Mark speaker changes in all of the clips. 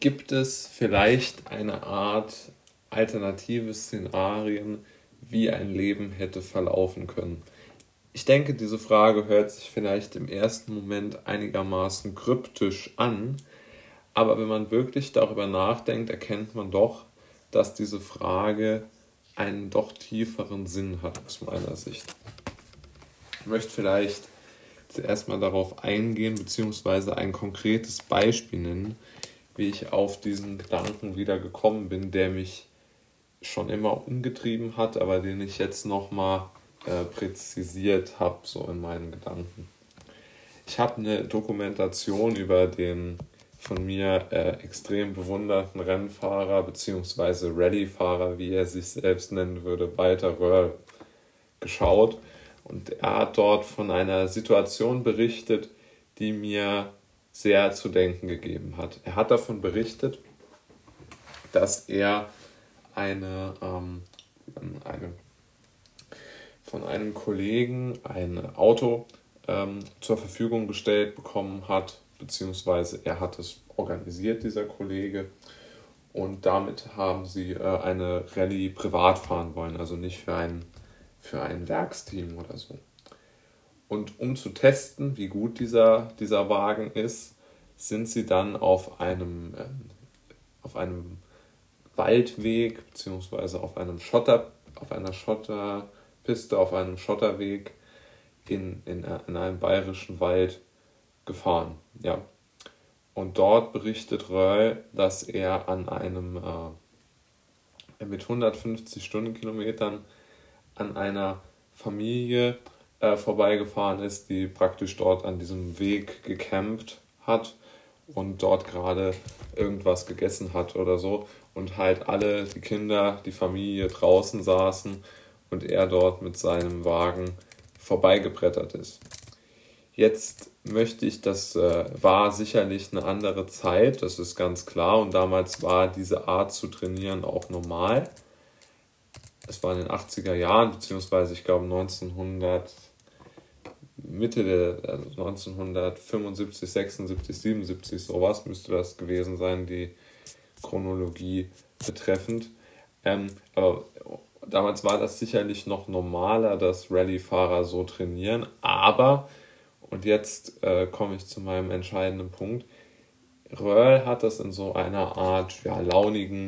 Speaker 1: gibt es vielleicht eine Art alternative Szenarien, wie ein Leben hätte verlaufen können? Ich denke, diese Frage hört sich vielleicht im ersten Moment einigermaßen kryptisch an, aber wenn man wirklich darüber nachdenkt, erkennt man doch, dass diese Frage einen doch tieferen Sinn hat aus meiner Sicht. Ich möchte vielleicht zuerst mal darauf eingehen, beziehungsweise ein konkretes Beispiel nennen, wie ich auf diesen Gedanken wieder gekommen bin, der mich schon immer umgetrieben hat, aber den ich jetzt nochmal äh, präzisiert habe, so in meinen Gedanken. Ich habe eine Dokumentation über den von mir äh, extrem bewunderten Rennfahrer bzw. Rallyefahrer, wie er sich selbst nennen würde, Walter Röhrl, geschaut. Und er hat dort von einer Situation berichtet, die mir sehr zu denken gegeben hat. Er hat davon berichtet, dass er eine, ähm, eine von einem Kollegen ein Auto ähm, zur Verfügung gestellt bekommen hat, beziehungsweise er hat es organisiert, dieser Kollege. Und damit haben sie äh, eine Rallye privat fahren wollen, also nicht für ein, für ein Werksteam oder so. Und um zu testen, wie gut dieser, dieser Wagen ist, sind sie dann auf einem, äh, auf einem Waldweg beziehungsweise auf Schotter, auf einer Schotterpiste, auf einem Schotterweg in, in, in einem bayerischen Wald gefahren. Ja. Und dort berichtet Röll, dass er an einem äh, mit 150 Stundenkilometern an einer Familie äh, vorbeigefahren ist, die praktisch dort an diesem Weg gecampt hat und dort gerade irgendwas gegessen hat oder so und halt alle, die Kinder, die Familie draußen saßen und er dort mit seinem Wagen vorbeigebrettert ist. Jetzt möchte ich, das äh, war sicherlich eine andere Zeit, das ist ganz klar und damals war diese Art zu trainieren auch normal. Es war in den 80er Jahren, beziehungsweise ich glaube 1900 Mitte der also 1975, 76, 77, sowas müsste das gewesen sein, die Chronologie betreffend. Ähm, aber damals war das sicherlich noch normaler, dass Rallye-Fahrer so trainieren. Aber, und jetzt äh, komme ich zu meinem entscheidenden Punkt, Röhrl hat das in so einer Art ja, launigen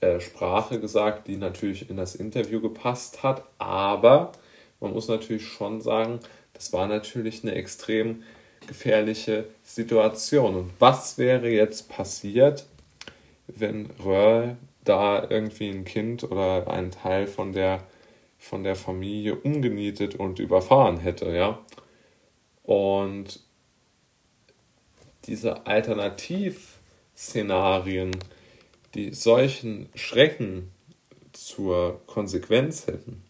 Speaker 1: äh, Sprache gesagt, die natürlich in das Interview gepasst hat. Aber man muss natürlich schon sagen, das war natürlich eine extrem gefährliche Situation. Und was wäre jetzt passiert, wenn Röhrl da irgendwie ein Kind oder einen Teil von der, von der Familie umgenietet und überfahren hätte, ja? Und diese Alternativszenarien, die solchen Schrecken zur Konsequenz hätten,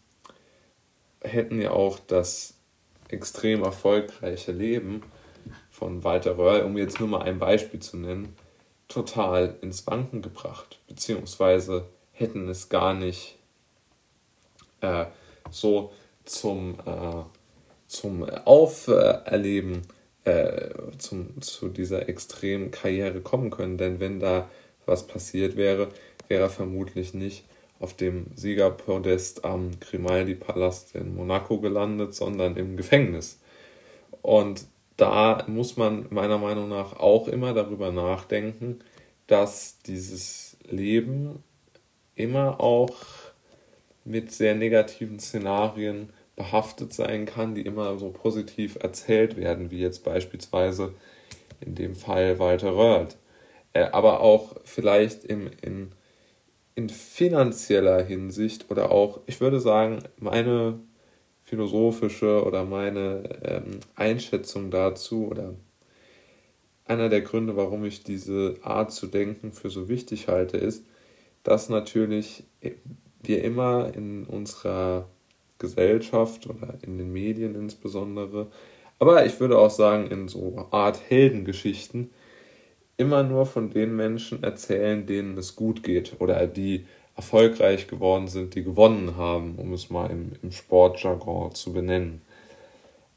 Speaker 1: hätten ja auch das extrem erfolgreiche Leben von Walter Röhrl, um jetzt nur mal ein Beispiel zu nennen, total ins Wanken gebracht, beziehungsweise hätten es gar nicht äh, so zum, äh, zum Auferleben, äh, zum, zu dieser extremen Karriere kommen können. Denn wenn da was passiert wäre, wäre er vermutlich nicht auf dem Siegerpodest am Grimaldi-Palast in Monaco gelandet, sondern im Gefängnis. Und da muss man meiner Meinung nach auch immer darüber nachdenken, dass dieses Leben immer auch mit sehr negativen Szenarien behaftet sein kann, die immer so positiv erzählt werden, wie jetzt beispielsweise in dem Fall Walter Röhrt. Äh, aber auch vielleicht im, in in finanzieller Hinsicht oder auch, ich würde sagen, meine philosophische oder meine ähm, Einschätzung dazu oder einer der Gründe, warum ich diese Art zu denken für so wichtig halte, ist, dass natürlich wir immer in unserer Gesellschaft oder in den Medien insbesondere, aber ich würde auch sagen in so Art Heldengeschichten, immer nur von den Menschen erzählen, denen es gut geht oder die erfolgreich geworden sind, die gewonnen haben, um es mal im, im Sportjargon zu benennen.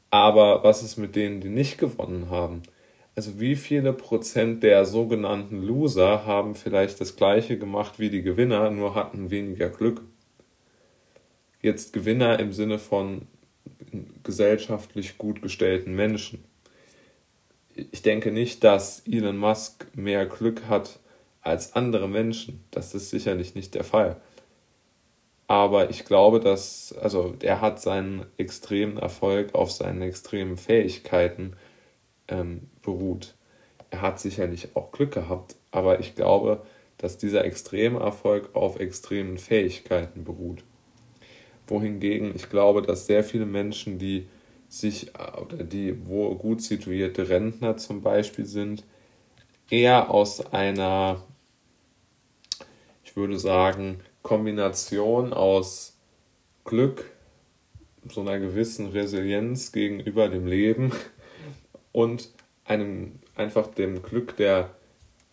Speaker 1: Aber was ist mit denen, die nicht gewonnen haben? also wie viele Prozent der sogenannten Loser haben vielleicht das gleiche gemacht wie die Gewinner, nur hatten weniger Glück? Jetzt Gewinner im Sinne von gesellschaftlich gut gestellten Menschen. Ich denke nicht, dass Elon Musk mehr Glück hat als andere Menschen. Das ist sicherlich nicht der Fall. Aber ich glaube, dass, also er hat seinen extremen Erfolg auf seinen extremen Fähigkeiten ähm, beruht. Er hat sicherlich auch Glück gehabt, aber ich glaube, dass dieser extreme Erfolg auf extremen Fähigkeiten beruht. Wohingegen ich glaube, dass sehr viele Menschen, die sich oder die wo gut situierte Rentner zum Beispiel sind, eher aus einer, ich würde sagen, Kombination aus Glück, so einer gewissen Resilienz gegenüber dem Leben und einem einfach dem Glück der,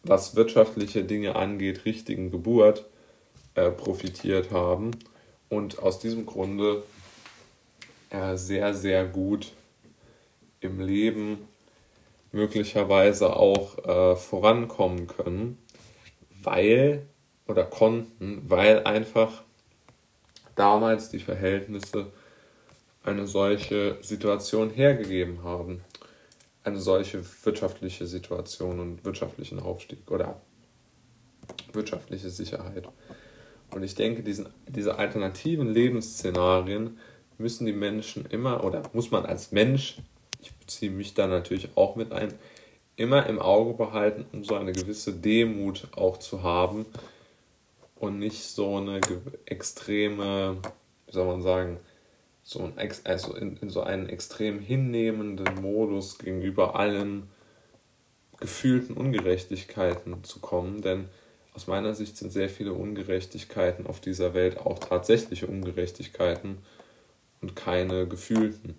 Speaker 1: was wirtschaftliche Dinge angeht, richtigen Geburt äh, profitiert haben. Und aus diesem Grunde äh, sehr, sehr gut im Leben möglicherweise auch äh, vorankommen können, weil oder konnten, weil einfach damals die Verhältnisse eine solche Situation hergegeben haben eine solche wirtschaftliche Situation und wirtschaftlichen Aufstieg oder wirtschaftliche Sicherheit. Und ich denke, diesen, diese alternativen Lebensszenarien müssen die Menschen immer, oder muss man als Mensch, ich beziehe mich da natürlich auch mit ein, immer im Auge behalten, um so eine gewisse Demut auch zu haben und nicht so eine extreme, wie soll man sagen, so ein, also in, in so einen extrem hinnehmenden Modus gegenüber allen gefühlten Ungerechtigkeiten zu kommen, denn aus meiner Sicht sind sehr viele Ungerechtigkeiten auf dieser Welt auch tatsächliche Ungerechtigkeiten und keine gefühlten.